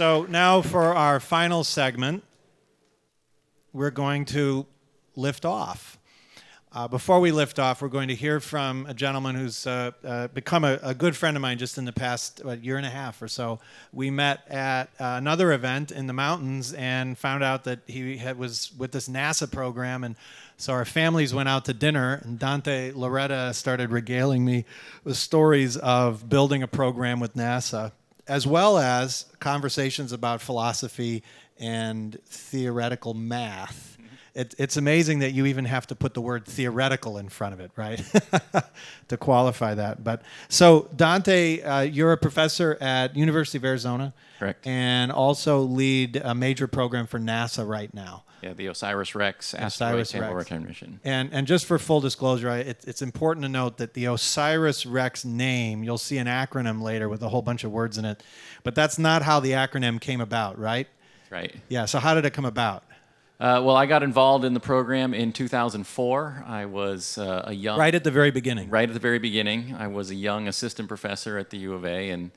So now for our final segment, we're going to lift off. Uh, before we lift off, we're going to hear from a gentleman who's uh, uh, become a, a, good friend of mine just in the past year and a half or so. We met at uh, another event in the mountains and found out that he had, was with this NASA program. And so our families went out to dinner, and Dante Lauretta started regaling me with stories of building a program with NASA, as well as conversations about philosophy and theoretical math it, it's amazing that you even have to put the word theoretical in front of it, right? to qualify that. But so Dante, uh, you're a professor at University of Arizona, correct, and also lead a major program for NASA right now. Yeah, the OSIRIS-REx asteroid sample return mission. And and just for full disclosure, I, it, it's important to note that the OSIRIS-REx name, you'll see an acronym later with a whole bunch of words in it, but that's not how the acronym came about, right? Right. Yeah. So how did it come about? Uh, well, I got involved in the program in 2004. I was uh, a young. Right at the very beginning. Right at the very beginning. I was a young assistant professor at the U of A, and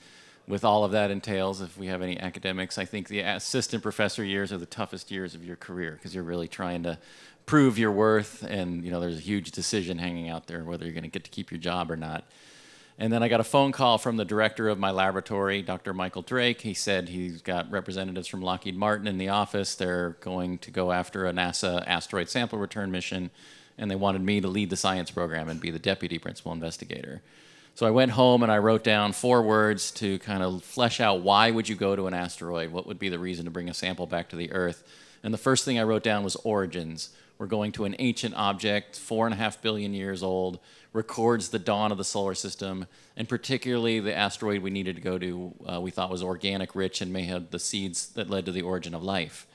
with all of that entails, if we have any academics, I think the assistant professor years are the toughest years of your career because you're really trying to prove your worth, and you know there's a huge decision hanging out there whether you're going to get to keep your job or not. And then I got a phone call from the director of my laboratory, Dr. Michael Drake. He said he's got representatives from Lockheed Martin in the office. They're going to go after a NASA asteroid sample return mission, and they wanted me to lead the science program and be the deputy principal investigator. So I went home and I wrote down four words to kind of flesh out why would you go to an asteroid? What would be the reason to bring a sample back to the Earth? And the first thing I wrote down was origins. We're going to an ancient object, four and a half billion years old records the dawn of the solar system, and particularly the asteroid we needed to go to, uh, we thought was organic rich and may have the seeds that led to the origin of life.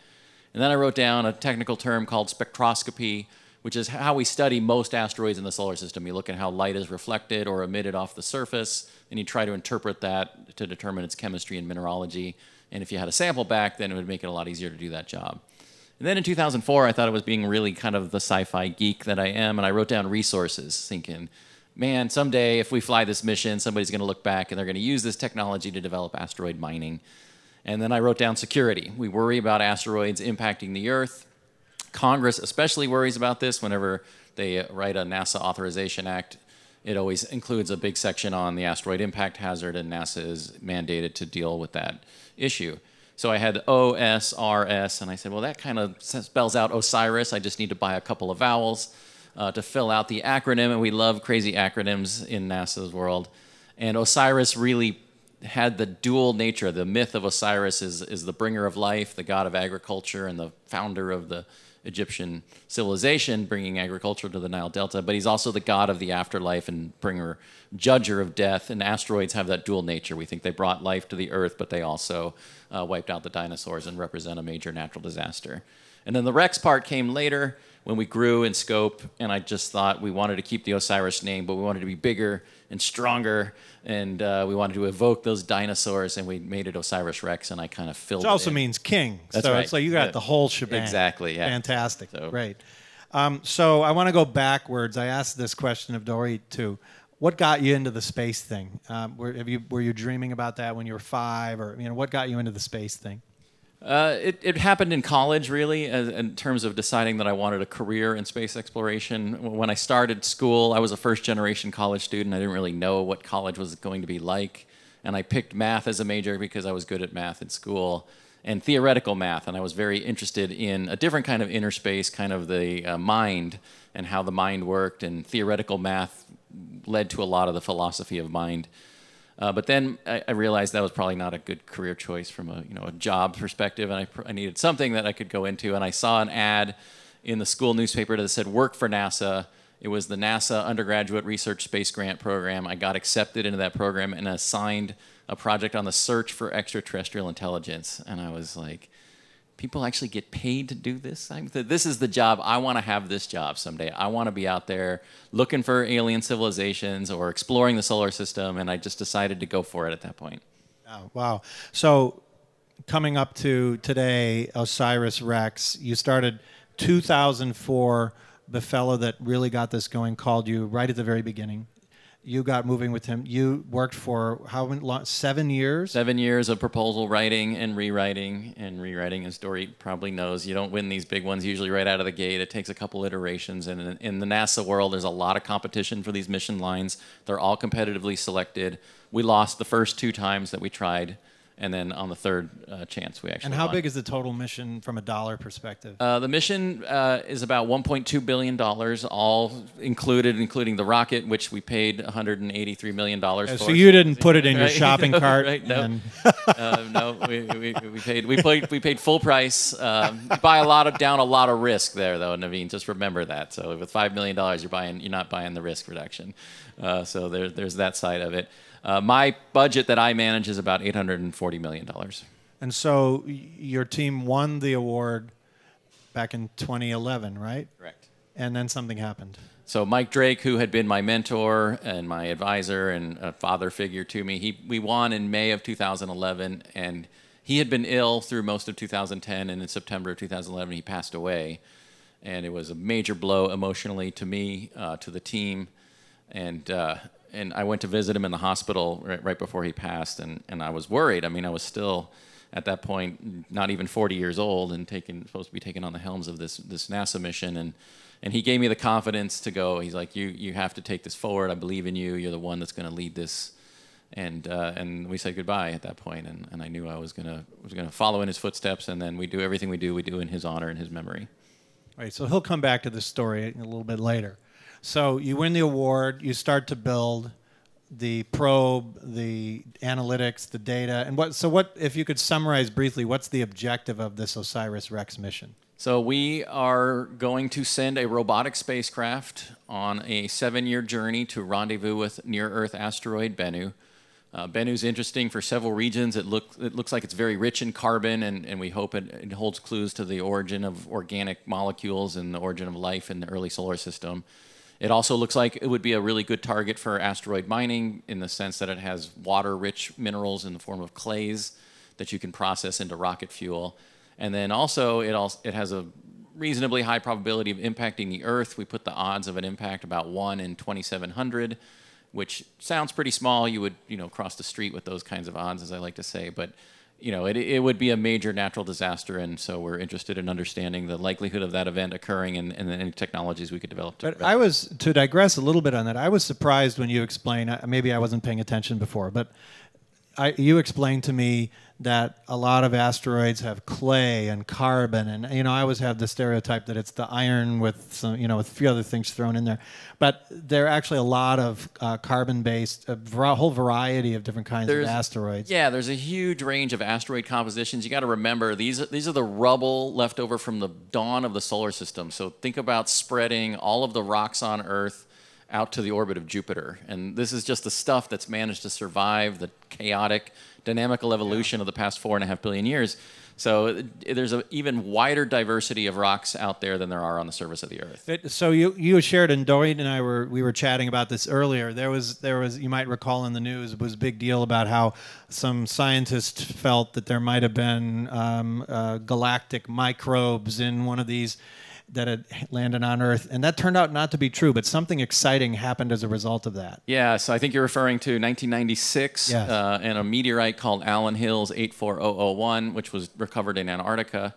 And then I wrote down a technical term called spectroscopy, which is how we study most asteroids in the solar system. You look at how light is reflected or emitted off the surface, and you try to interpret that to determine its chemistry and mineralogy. And if you had a sample back, then it would make it a lot easier to do that job. And then in 2004, I thought it was being really kind of the sci fi geek that I am, and I wrote down resources, thinking, man, someday if we fly this mission, somebody's going to look back and they're going to use this technology to develop asteroid mining. And then I wrote down security. We worry about asteroids impacting the Earth. Congress especially worries about this whenever they write a NASA Authorization Act. It always includes a big section on the asteroid impact hazard, and NASA is mandated to deal with that issue. So I had O, S, R, S, and I said, well, that kind of spells out Osiris. I just need to buy a couple of vowels uh, to fill out the acronym, and we love crazy acronyms in NASA's world. And Osiris really had the dual nature. The myth of Osiris is, is the bringer of life, the god of agriculture, and the founder of the Egyptian civilization, bringing agriculture to the Nile Delta, but he's also the god of the afterlife and bringer, judger of death. And asteroids have that dual nature. We think they brought life to the earth, but they also uh, wiped out the dinosaurs and represent a major natural disaster. And then the Rex part came later when we grew in scope, and I just thought we wanted to keep the Osiris name, but we wanted to be bigger and stronger, and uh, we wanted to evoke those dinosaurs, and we made it Osiris Rex, and I kind of filled. It also in. means king. That's so right. it's like you got Yeah. the whole shebang. Exactly, yeah. Fantastic. So- Great. Um, so I want to go backwards. I asked this question of Dory too. What got you into the space thing? Um, were, have you, were you dreaming about that when you were five, or you know, what got you into the space thing? Uh, it, it happened in college, really, as, in terms of deciding that I wanted a career in space exploration. When I started school, I was a first generation college student. I didn't really know what college was going to be like. And I picked math as a major because I was good at math in school and theoretical math. And I was very interested in a different kind of inner space, kind of the uh, mind and how the mind worked. And theoretical math led to a lot of the philosophy of mind. Uh, but then I, I realized that was probably not a good career choice from a you know a job perspective, and I, pr- I needed something that I could go into. And I saw an ad in the school newspaper that said "Work for NASA." It was the NASA Undergraduate Research Space Grant Program. I got accepted into that program and assigned a project on the search for extraterrestrial intelligence. And I was like, people actually get paid to do this. This is the job. I want to have this job someday. I want to be out there looking for alien civilizations or exploring the solar system. And I just decided to go for it at that point. Oh, wow. So coming up to today, Osiris Rex, you started 2004. The fellow that really got this going called you right at the very beginning. You got moving with him. You worked for how many long, seven years? Seven years of proposal writing and rewriting and rewriting. As Dory probably knows, you don't win these big ones usually right out of the gate. It takes a couple iterations. And in, in the NASA world, there's a lot of competition for these mission lines. They're all competitively selected. We lost the first two times that we tried and then on the third uh, chance we actually. And how won. big is the total mission from a dollar perspective? Uh, the mission uh, is about 1.2 billion dollars, all included, including the rocket, which we paid 183 million dollars for. so you didn't put it in your Right. shopping cart. right? No, uh, no, we, we, we paid we paid we paid full price. Um, buy a lot of down a lot of risk there, though, Naveen. Just remember that. So with five million dollars, you're buying you're not buying the risk reduction. Uh, so there, there's that side of it. Uh, my budget that I manage is about 840 million dollars. And so your team won the award back in 2011, right? Correct. And then something happened. So Mike Drake, who had been my mentor and my advisor and a father figure to me, he we won in May of 2011, and he had been ill through most of 2010, and in September of 2011 he passed away, and it was a major blow emotionally to me, uh, to the team, and uh, and I went to visit him in the hospital right, right before he passed, and and I was worried. I mean, I was still at that point not even 40 years old and taking supposed to be taking on the helms of this this NASA mission and and he gave me the confidence to go he's like you you have to take this forward I believe in you you're the one that's going to lead this and uh, and we said goodbye at that point and, and I knew I was going to was going to follow in his footsteps and then we do everything we do we do in his honor and his memory Right. So he'll come back to this story a little bit later. So you win the award, you start to build the probe, the analytics, the data, and what? So what? If you could summarize briefly, what's the objective of this OSIRIS-REx mission? So we are going to send a robotic spacecraft on a seven-year journey to rendezvous with near-Earth asteroid Bennu. Uh, Bennu's interesting for several reasons. It, look, it looks like it's very rich in carbon, and, and we hope it, it holds clues to the origin of organic molecules and the origin of life in the early solar system. It also looks like it would be a really good target for asteroid mining in the sense that it has water-rich minerals in the form of clays that you can process into rocket fuel. And then also it also it has a reasonably high probability of impacting the Earth. We put the odds of an impact about one in 2,700, which sounds pretty small. You would you know cross the street with those kinds of odds, as I like to say, but you know it, it would be a major natural disaster, and so we're interested in understanding the likelihood of that event occurring and, and any technologies we could develop to But I was to digress a little bit on that. I was surprised when you explained. Maybe I wasn't paying attention before, but I, you explained to me that a lot of asteroids have clay and carbon, and you know I always have the stereotype that it's the iron with some, you know, with a few other things thrown in there. But there are actually a lot of uh, carbon-based, a whole variety of different kinds There's- of asteroids. Yeah, there's a huge range of asteroid compositions. You got to remember these are, these are the rubble left over from the dawn of the solar system. So think about spreading all of the rocks on Earth out to the orbit of Jupiter. And this is just the stuff that's managed to survive the chaotic, dynamical evolution of the past four and a half billion years. So there's an even wider diversity of rocks out there than there are on the surface of the Earth. It, so you you shared and Doyd and I were we were chatting about this earlier. There was there was you might recall in the news it was a big deal about how some scientists felt that there might have been um, uh, galactic microbes in one of these that had landed on Earth, and that turned out not to be true. But something exciting happened as a result of that. Yeah, so I think you're referring to 1996 Yes. uh, and a meteorite called Allan Hills 84001, which was recovered in Antarctica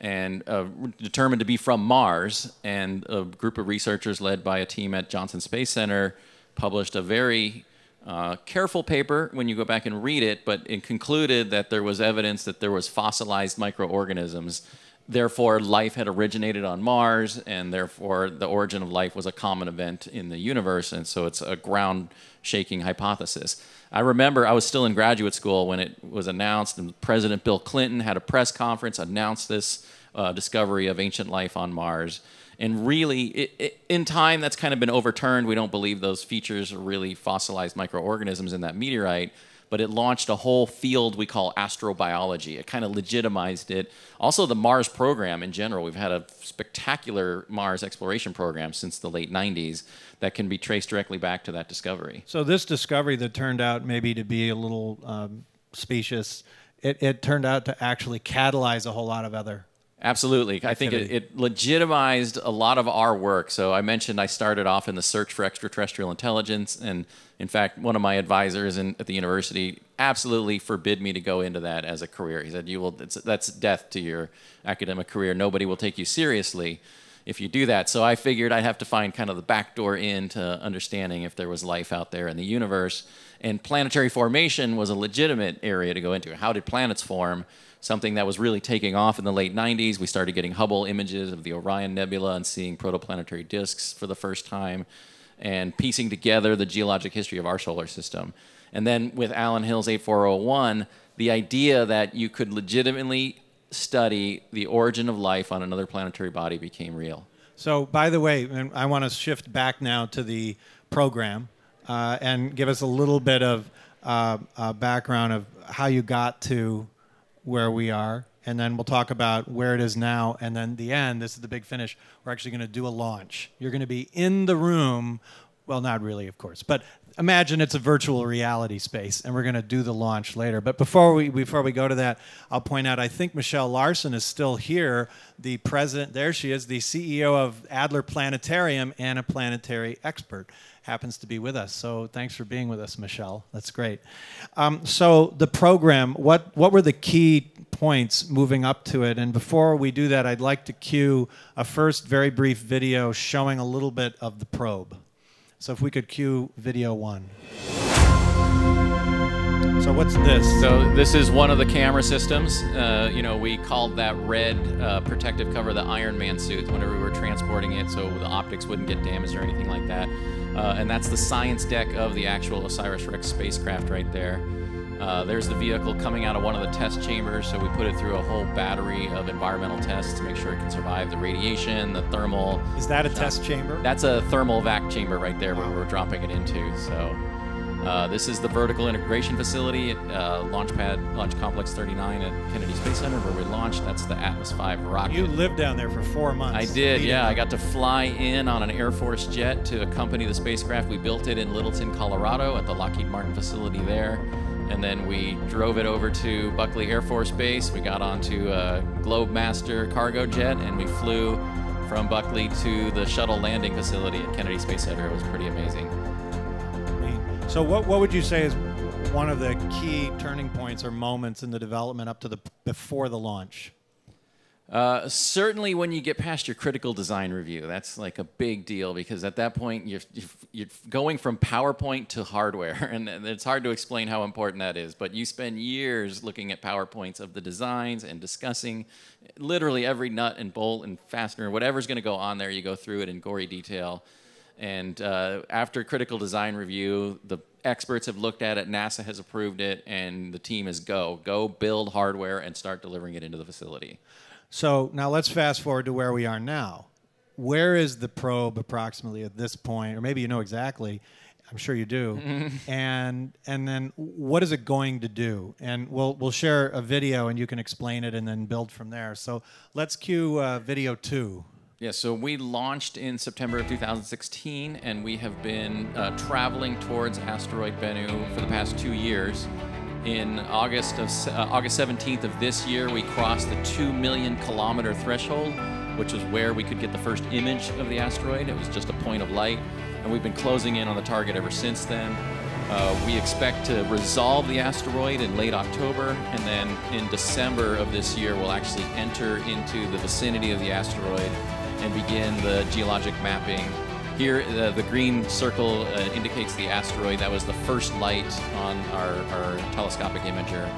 and uh, determined to be from Mars. And a group of researchers led by a team at Johnson Space Center published a very uh, careful paper when you go back and read it, but it concluded that there was evidence that there was fossilized microorganisms therefore life had originated on Mars, and therefore the origin of life was a common event in the universe, and so it's a ground-shaking hypothesis. I remember I was still in graduate school when it was announced, and President Bill Clinton had a press conference, announced this uh, discovery of ancient life on Mars. And really, it, it, in time, that's kind of been overturned. We don't believe those features are really fossilized microorganisms in that meteorite but it launched a whole field we call astrobiology. It kind of legitimized it. Also, the Mars program in general, we've had a spectacular Mars exploration program since the late 90s that can be traced directly back to that discovery. So this discovery that turned out maybe to be a little um, specious, it, it turned out to actually catalyze a whole lot of other Absolutely. I think it, it legitimized a lot of our work. So I mentioned I started off in the search for extraterrestrial intelligence. And in fact, one of my advisors in, at the university absolutely forbid me to go into that as a career. He said, you will, that's death to your academic career. Nobody will take you seriously if you do that. So I figured I'd have to find kind of the back door into understanding if there was life out there in the universe. And planetary formation was a legitimate area to go into. How did planets form? Something that was really taking off in the late 90s. We started getting Hubble images of the Orion Nebula and seeing protoplanetary disks for the first time and piecing together the geologic history of our solar system. And then with Allan Hills 8401, the idea that you could legitimately study the origin of life on another planetary body became real. So, by the way, I want to shift back now to the program uh, and give us a little bit of uh, uh, background of how you got to where we are. And then we'll talk about where it is now. And then the end, this is the big finish. We're actually going to do a launch. You're going to be in the room. Well, not really, of course, but imagine it's a virtual reality space, and we're going to do the launch later. But before we before we go to that, I'll point out I think Michelle Larson is still here, the president. There she is, the CEO of Adler Planetarium and a planetary expert. Happens to be with us, so thanks for being with us, Michelle. That's great. Um, so the program, what what were the key points moving up to it? And before we do that, I'd like to cue a first very brief video showing a little bit of the probe. So if we could cue video one. So what's this? So this is one of the camera systems. Uh, you know, we called that red uh, protective cover the Iron Man suit whenever we were transporting it, so the optics wouldn't get damaged or anything like that. Uh, and that's the science deck of the actual OSIRIS-REx spacecraft right there. Uh, there's the vehicle coming out of one of the test chambers, so we put it through a whole battery of environmental tests to make sure it can survive the radiation, the thermal. Is that a test chamber? That's a thermal vac chamber right there where we're dropping it into. So uh, this is the vertical integration facility at uh, Launchpad Launch Complex 39 at Kennedy Space Center where we launched. That's the Atlas V rocket. You lived down there for four months. I did, yeah. up. I got to fly in on an Air Force jet to accompany the spacecraft. We built it in Littleton, Colorado at the Lockheed Martin facility there. And then we drove it over to Buckley Air Force Base. We got onto a Globemaster cargo jet and we flew from Buckley to the shuttle landing facility at Kennedy Space Center. It was pretty amazing. So what what would you say is one of the key turning points or moments in the development up to the before the launch? Uh, certainly, when you get past your critical design review, that's like a big deal because at that point you're, you're, going from PowerPoint to hardware, and it's hard to explain how important that is. But you spend years looking at PowerPoints of the designs and discussing literally every nut and bolt and fastener, whatever's going to go on there. You go through it in gory detail. And uh, after critical design review, the experts have looked at it, NASA has approved it, and the team is go. Go build hardware and start delivering it into the facility. So now let's fast forward to where we are now. Where is the probe approximately at this point, or maybe you know exactly? I'm sure you do. and and then what is it going to do? And we'll we'll share a video, and you can explain it, and then build from there. So let's cue uh, video two. Yeah, so we launched in September of 2016, and we have been uh, traveling towards asteroid Bennu for the past two years. In August of uh, August 17th of this year, we crossed the two million kilometer threshold, which was where we could get the first image of the asteroid. It was just a point of light, and we've been closing in on the target ever since then. Uh, we expect to resolve the asteroid in late October, and then in December of this year, we'll actually enter into the vicinity of the asteroid and begin the geologic mapping. Here, the, the green circle uh, indicates the asteroid. That was the first light on our, our telescopic imager.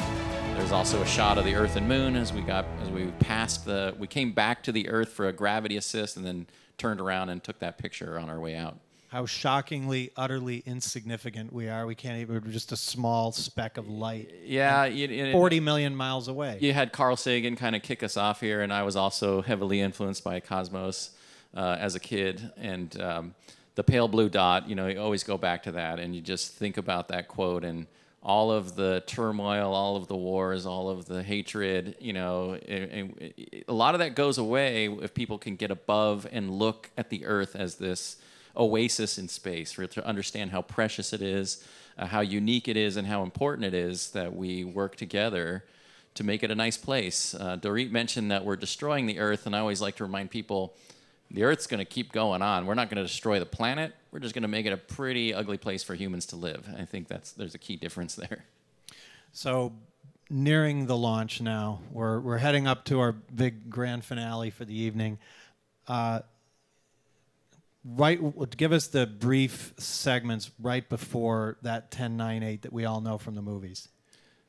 There's also a shot of the Earth and Moon as we got as we passed the. We came back to the Earth for a gravity assist, and then turned around and took that picture on our way out. How shockingly, utterly insignificant we are. We can't even. We're just a small speck of light. Yeah, you, you- 40 million miles away. you had Carl Sagan kind of kick us off here, and I was also heavily influenced by Cosmos uh, as a kid. And um, the pale blue dot, you know, you always go back to that, and you just think about that quote and all of the turmoil, all of the wars, all of the hatred. You know, a lot of that goes away if people can get above and look at the Earth as this oasis in space, for to understand how precious it is, uh, how unique it is, and how important it is that we work together to make it a nice place. Uh, Dorit mentioned that we're destroying the Earth, and I always like to remind people the Earth's going to keep going on. We're not going to destroy the planet. We're just going to make it a pretty ugly place for humans to live. I think that's there's a key difference there. So, nearing the launch now, we're we're heading up to our big grand finale for the evening. Uh, right, give us the brief segments right before that 10.9.8 that we all know from the movies.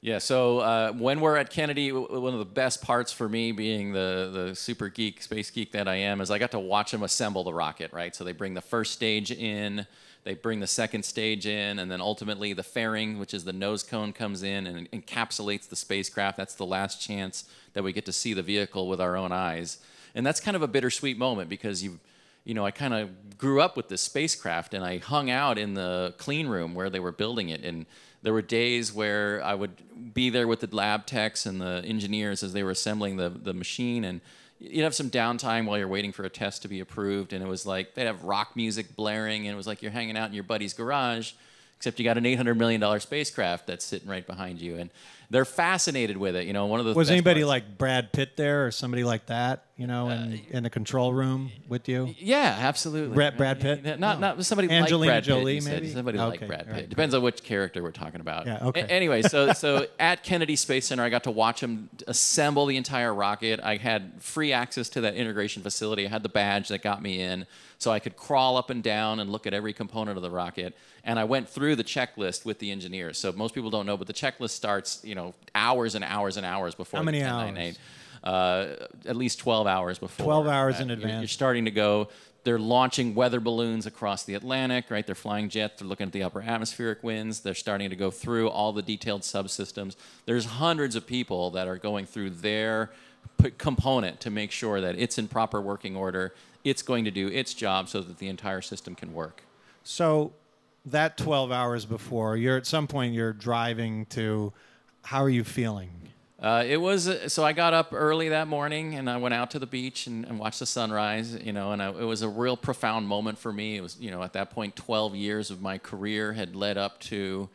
Yeah, so uh, when we're at Kennedy, one of the best parts for me, being the, the super geek, space geek that I am, is I got to watch them assemble the rocket, right? So they bring the first stage in, they bring the second stage in, and then ultimately the fairing, which is the nose cone, comes in and encapsulates the spacecraft. That's the last chance that we get to see the vehicle with our own eyes. And that's kind of a bittersweet moment because you you know, I kind of grew up with this spacecraft and I hung out in the clean room where they were building it. And there were days where I would be there with the lab techs and the engineers as they were assembling the, the machine. And you'd have some downtime while you're waiting for a test to be approved. And it was like they'd have rock music blaring. And it was like you're hanging out in your buddy's garage, except you got an $800 million spacecraft that's sitting right behind you. And they're fascinated with it. You know, one of the was anybody parts, like Brad Pitt there or somebody like that? You know, in, uh, in the control room with you? Yeah, absolutely. Brad, Brad Pitt? Not not somebody Angelina like Brad Jolie, Pitt. maybe somebody okay. like Brad Pitt. Right. Depends on which character we're talking about. Yeah. Okay. A- anyway, so so at Kennedy Space Center, I got to watch them assemble the entire rocket. I had free access to that integration facility. I had the badge that got me in so I could crawl up and down and look at every component of the rocket. And I went through the checklist with the engineers. So most people don't know, but the checklist starts, you know, hours and hours and hours before. How many hours? Uh, at least 12 hours before. 12 hours uh, in advance. You're, you're starting to go. They're launching weather balloons across the Atlantic, right? They're flying jets. They're looking at the upper atmospheric winds. They're starting to go through all the detailed subsystems. There's hundreds of people that are going through their component to make sure that it's in proper working order it's going to do its job so that the entire system can work. So that 12 hours before, you're at some point you're driving to how are you feeling? Uh, it was uh, so I got up early that morning and I went out to the beach and, and watched the sunrise. You know, and I, it was a real profound moment for me. It was, you know, at that point, 12 years of my career had led up to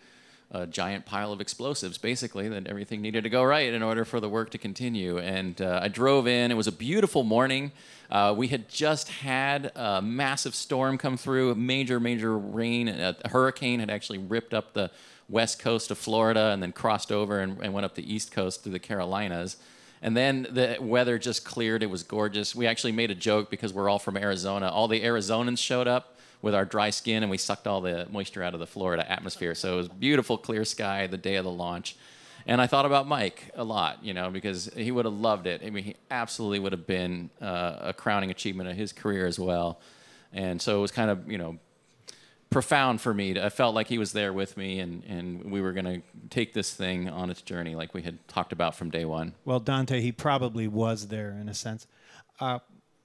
a giant pile of explosives, basically, that everything needed to go right in order for the work to continue. And uh, I drove in. It was a beautiful morning. Uh, we had just had a massive storm come through, major, major rain. A hurricane had actually ripped up the west coast of Florida and then crossed over and, and went up the east coast through the Carolinas. And then the weather just cleared. It was gorgeous. We actually made a joke because we're all from Arizona. All the Arizonans showed up with our dry skin and we sucked all the moisture out of the Florida atmosphere. So it was beautiful, clear sky the day of the launch. And I thought about Mike a lot, you know, because he would have loved it. I mean, he absolutely would have been uh, a crowning achievement of his career as well. And so it was kind of, you know, profound for me. I felt like he was there with me, and, and we were going to take this thing on its journey, like we had talked about from day one. Well, Dante, he probably was there in a sense. Uh,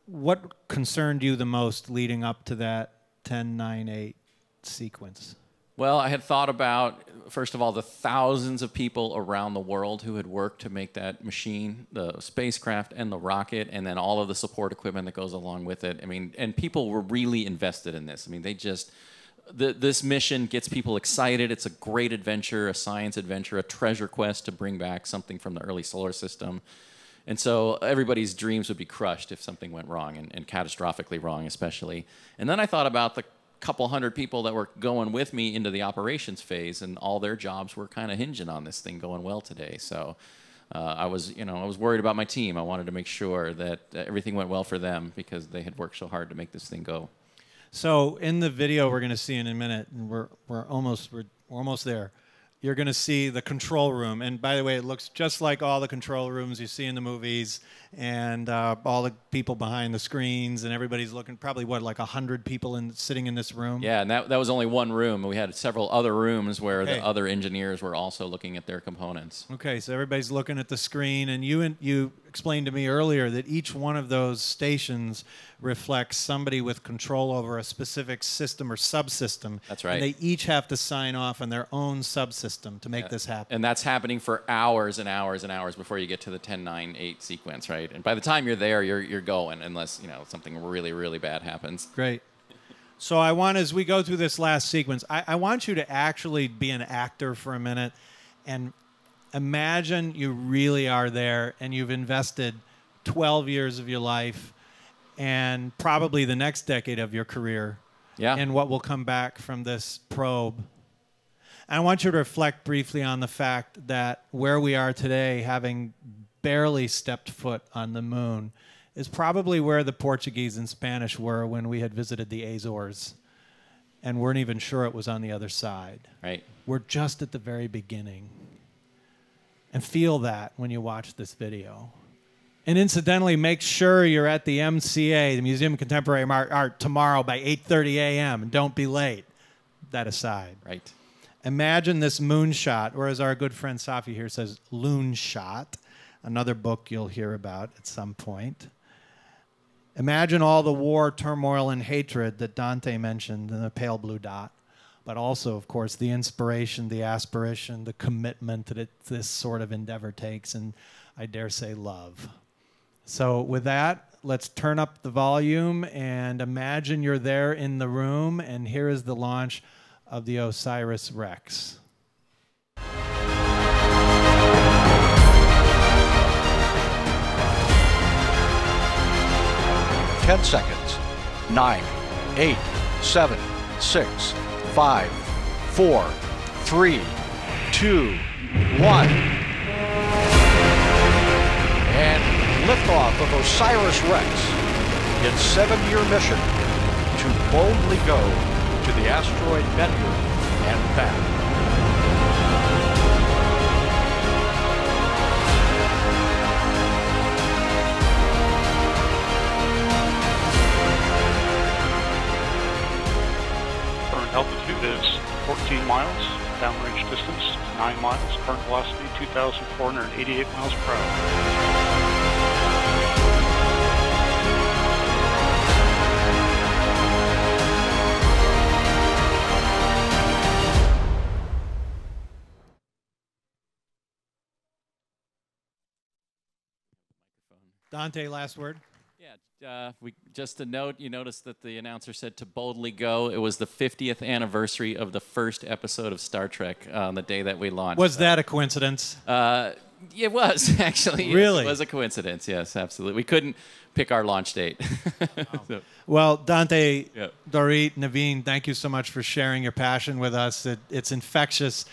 what concerned you the most leading up to that 10, 9, 8 sequence? Well, I had thought about, first of all, the thousands of people around the world who had worked to make that machine, the spacecraft and the rocket, and then all of the support equipment that goes along with it. I mean, and people were really invested in this. I mean, they just, the, this mission gets people excited. It's a great adventure, a science adventure, a treasure quest to bring back something from the early solar system. And so everybody's dreams would be crushed if something went wrong, and, and catastrophically wrong, especially. And then I thought about the couple hundred people that were going with me into the operations phase, and all their jobs were kind of hinging on this thing going well today. So uh, I was, you know, I was worried about my team. I wanted to make sure that everything went well for them because they had worked so hard to make this thing go. So in the video we're going to see in a minute, and we're we're almost we're, we're almost there you're going to see the control room. And by the way, it looks just like all the control rooms you see in the movies, and uh, all the people behind the screens, and everybody's looking. Probably what, like hundred people in sitting in this room. Yeah, and that that was only one room. We had several other rooms where okay. the other engineers were also looking at their components. Okay, so everybody's looking at the screen, and you and you explained to me earlier that each one of those stations reflects somebody with control over a specific system or subsystem. That's right. And they each have to sign off on their own subsystem to make yeah. this happen. And that's happening for hours and hours and hours before you get to the 10, 9, 8 sequence, right? And by the time you're there, you're, you're going, unless, you know, something really, really bad happens. Great. So I want, as we go through this last sequence, I, I want you to actually be an actor for a minute and imagine you really are there and you've invested 12 years of your life and probably the next decade of your career Yeah. in what will come back from this probe. And I want you to reflect briefly on the fact that where we are today, having barely stepped foot on the moon, is probably where the Portuguese and Spanish were when we had visited the Azores and weren't even sure it was on the other side. Right. We're just at the very beginning. And feel that when you watch this video. And incidentally, make sure you're at the MCA, the Museum of Contemporary Art, Art tomorrow by 8:30 a.m. and don't be late. That aside. Right. Imagine this moonshot, or as our good friend Safi here says, loon shot, another book you'll hear about at some point. Imagine all the war, turmoil, and hatred that Dante mentioned in the pale blue dot, but also, of course, the inspiration, the aspiration, the commitment that it, this sort of endeavor takes, and I dare say love. So, with that, let's turn up the volume and imagine you're there in the room, and here is the launch of the Osiris Rex. 10 seconds. 9, 8, 7, 6, 5, 4, 3, 2, 1. And liftoff of Osiris Rex, its seven year mission to boldly go to the asteroid Bennu and back. Altitude is 14 miles. Downrange distance 9 miles. Current velocity 2,488 miles per hour. Dante, last word. Yeah, uh, we just a note. You noticed that the announcer said to boldly go. It was the 50th anniversary of the first episode of Star Trek on the day that we launched. Was that a coincidence? Uh, it was actually. Yes, Really? it was a coincidence. Yes, absolutely. We couldn't pick our launch date. So, Well, Dante, Yeah. Dorit, Naveen, thank you so much for sharing your passion with us. It, it's infectious.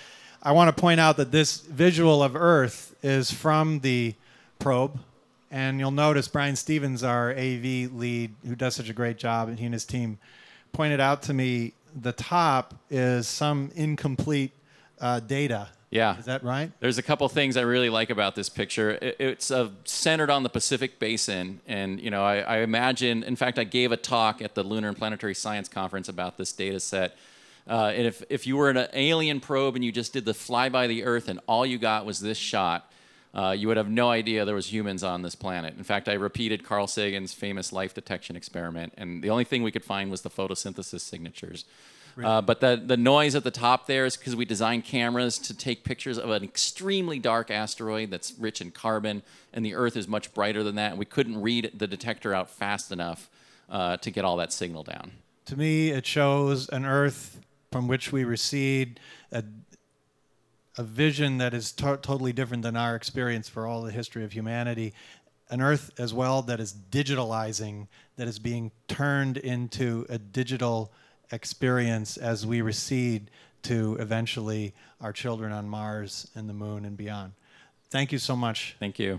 I want to point out that this visual of Earth is from the probe. And you'll notice Brian Stevens, our AV lead, who does such a great job, and he and his team pointed out to me the top is some incomplete uh, data. Yeah. Is that right? There's a couple things I really like about this picture. It, it's uh, centered on the Pacific Basin, and you know, I, I imagine. In fact, I gave a talk at the Lunar and Planetary Science Conference about this data set. Uh, and if if you were an alien probe and you just did the flyby the Earth and all you got was this shot, uh, you would have no idea there was humans on this planet. In fact, I repeated Carl Sagan's famous life detection experiment, and the only thing we could find was the photosynthesis signatures. Uh, but the, the noise at the top there is because we designed cameras to take pictures of an extremely dark asteroid that's rich in carbon, and the Earth is much brighter than that. And we couldn't read the detector out fast enough uh, to get all that signal down. To me, it shows an Earth from which we recede, a, a vision that is to- totally different than our experience for all the history of humanity. An Earth as well that is digitalizing, that is being turned into a digital experience as we recede to eventually our children on Mars and the moon and beyond. Thank you so much. Thank you.